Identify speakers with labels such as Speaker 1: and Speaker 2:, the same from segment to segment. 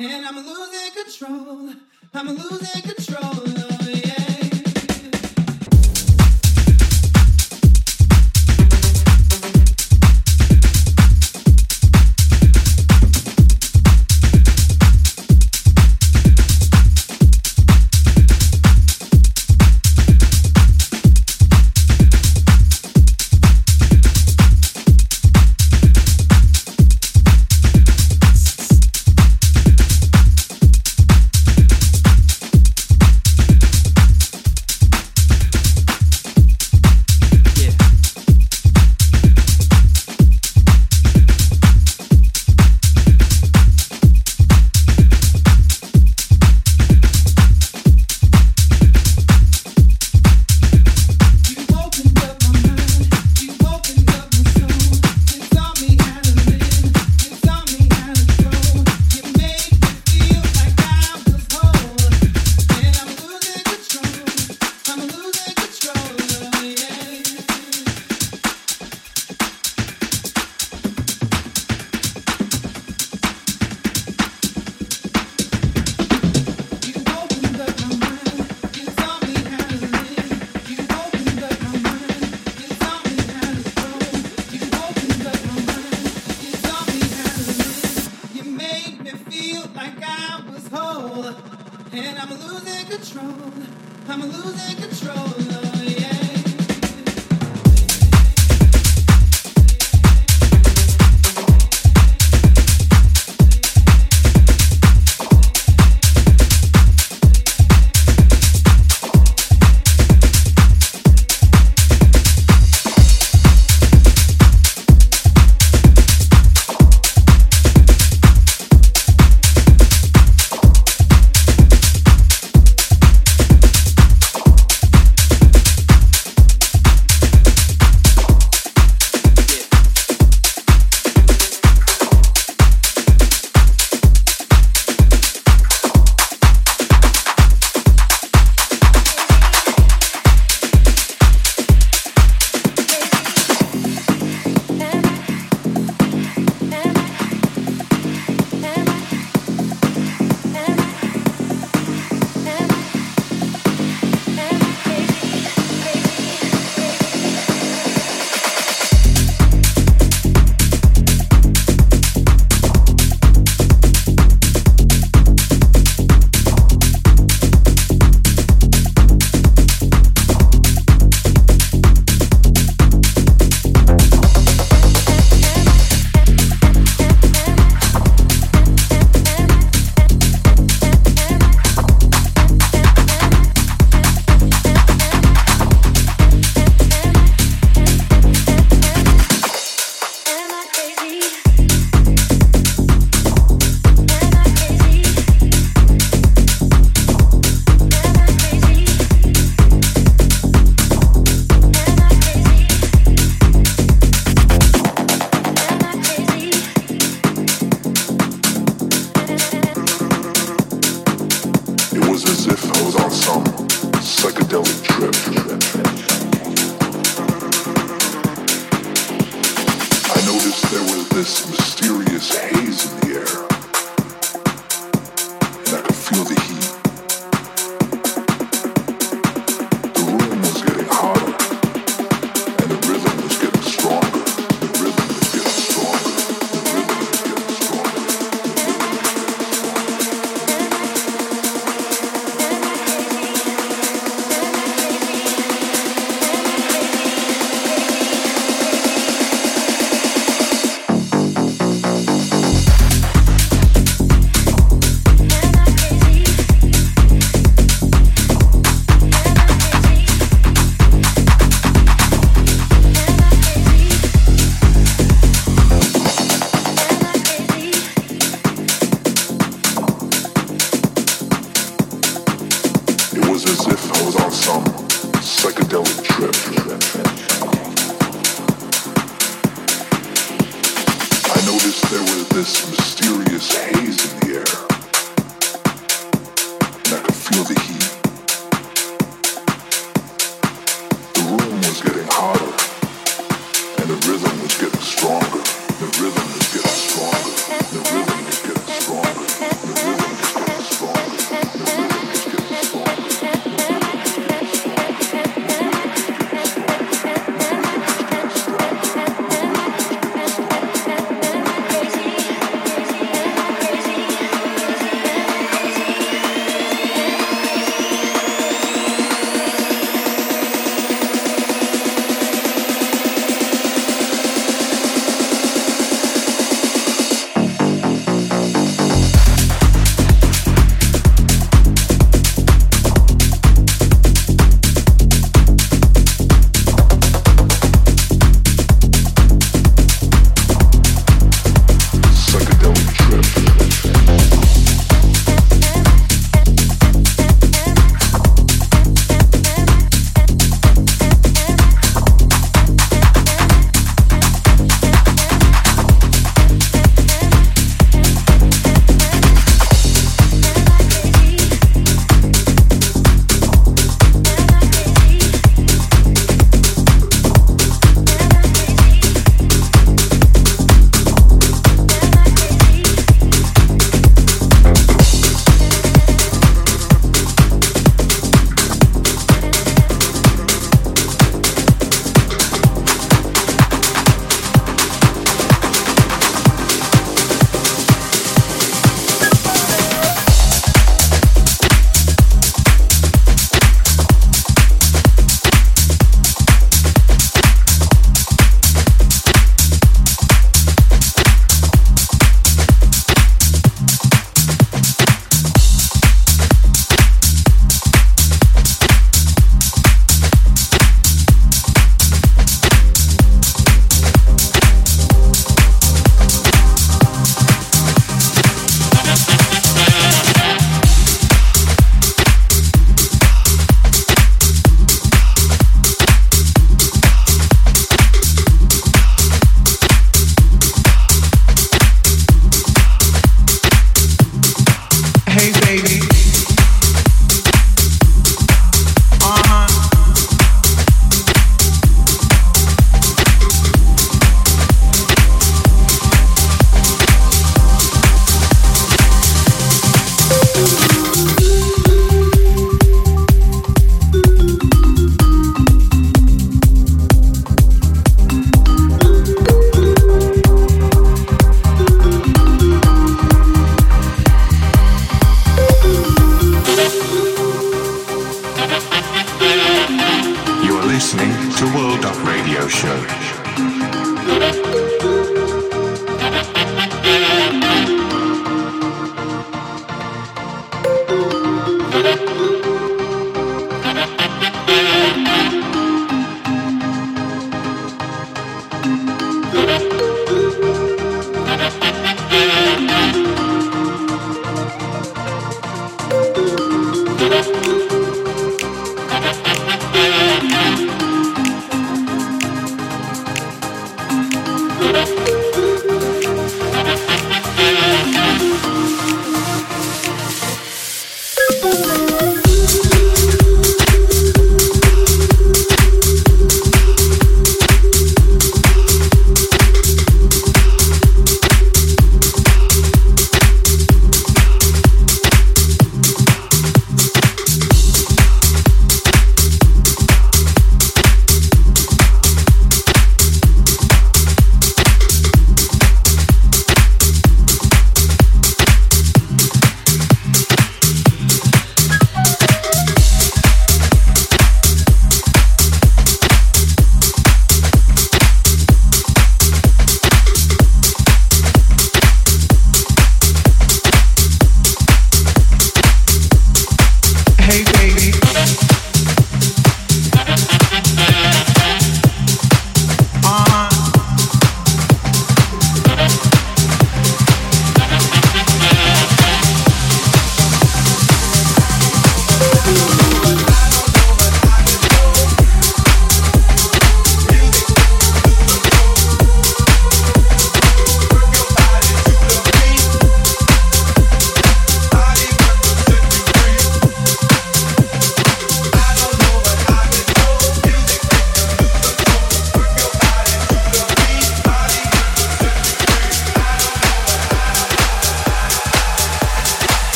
Speaker 1: The rhythm is getting stronger. The rhythm is getting stronger.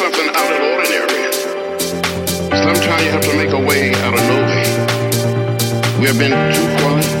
Speaker 2: something out of ordinary. Sometimes you have to make a way out of no way. We have been too quiet.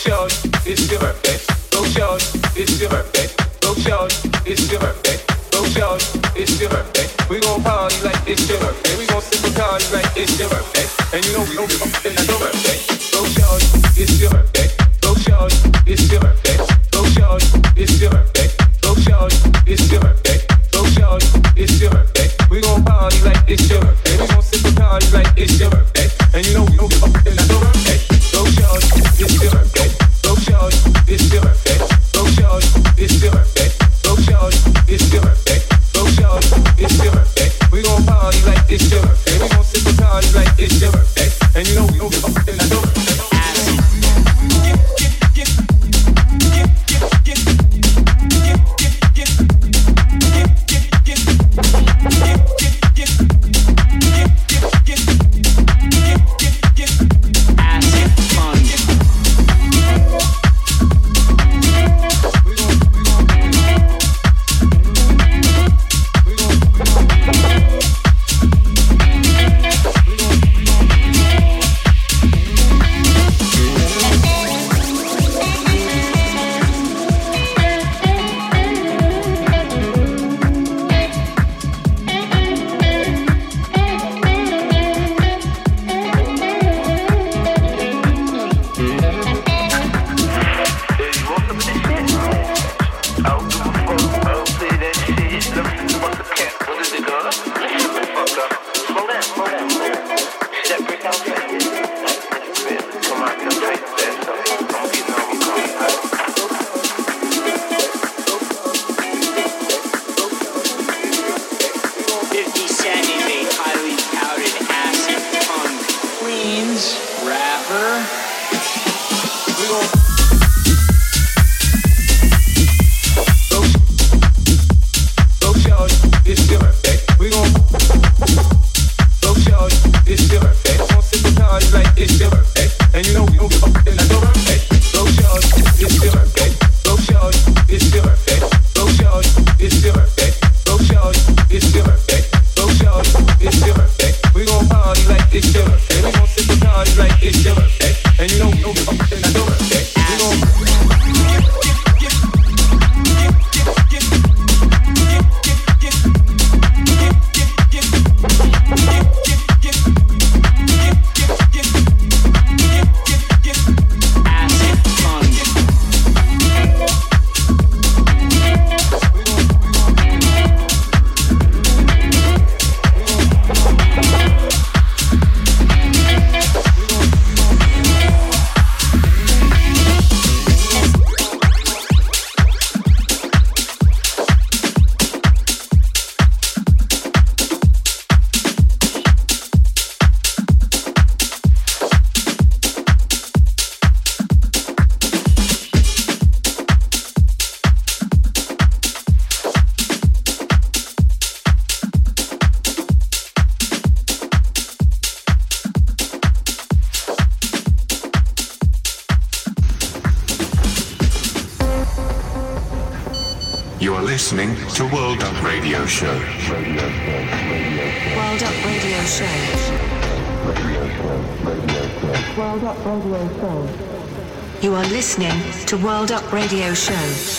Speaker 3: short, it's your birthday. Go short, it's your birthday. Go short, it's your birthday. Go short, it's your birthday. We gon' party like it's your birthday. We gon' sip a party like it's your birthday. And you know we don't give a
Speaker 4: Jones. Radio Show.